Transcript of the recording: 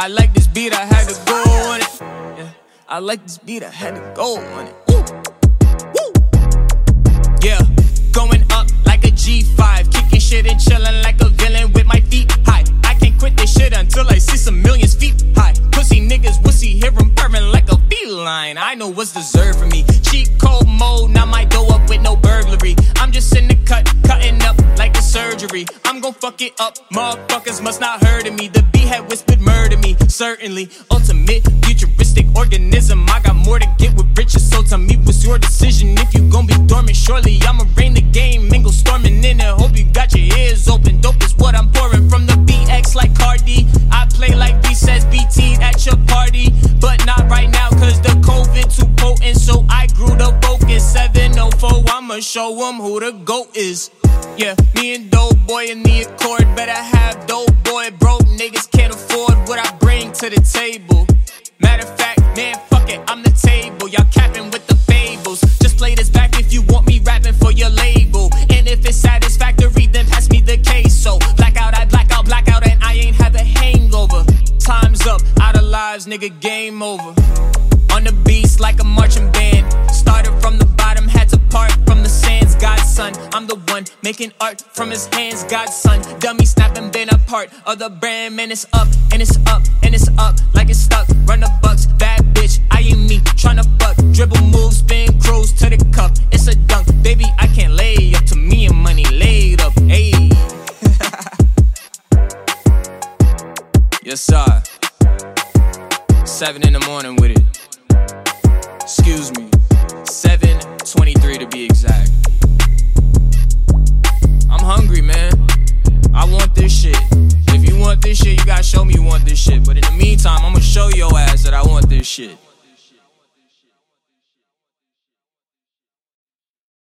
I like this beat, I had to go on it. Yeah, I like this beat, I had to go on it. Woo. Woo. Yeah, going up like a G5, kicking shit and chilling like a villain with my feet high. I can't quit this shit until I see some millions feet high. Pussy niggas, wussy, hear 'em purring like a feline. I know what's deserved for me. Cheat code mode, now my dough up with no burglary. I'm just in the cut, cutting up like a surgery. I'm gon' fuck it up, motherfuckers must not of me. The B certainly. Ultimate, futuristic organism. I got more to get with riches, so tell me what's your decision. If you gon' be dormant, surely I'ma reign the game. Mingle storming in it, hope you got your ears open. Dope is what I'm pouring from the BX like Cardi. I play like B says BT at your party, but not right now, cause the COVID too potent. So I grew the focus 704. I'ma show 'em who the GOAT is. Yeah, me and Doughboy in the Accord. Better have Dope to the table. Matter of fact, man, fuck it, I'm the table. Y'all capping with the fables. Just play this back if you want me rapping for your label. And if it's satisfactory, then pass me the case. So blackout, I blackout, blackout, and I ain't have a hangover. Time's up, out of lives, nigga, game over. On the beast like a marching band. I'm the one making art from his hands. Godson, dummy snapping, been a part of the brand. Man, it's up and it's up and it's up like it's stuck. Run the bucks, bad bitch. I ain't me tryna fuck. Dribble move, spin, cruise to the cup. It's a dunk, baby. I can't lay up to me and money laid up. Ayy. yes, sir. Seven in the morning with it. Excuse me. 723 to be exact. Show your ass that I want this shit.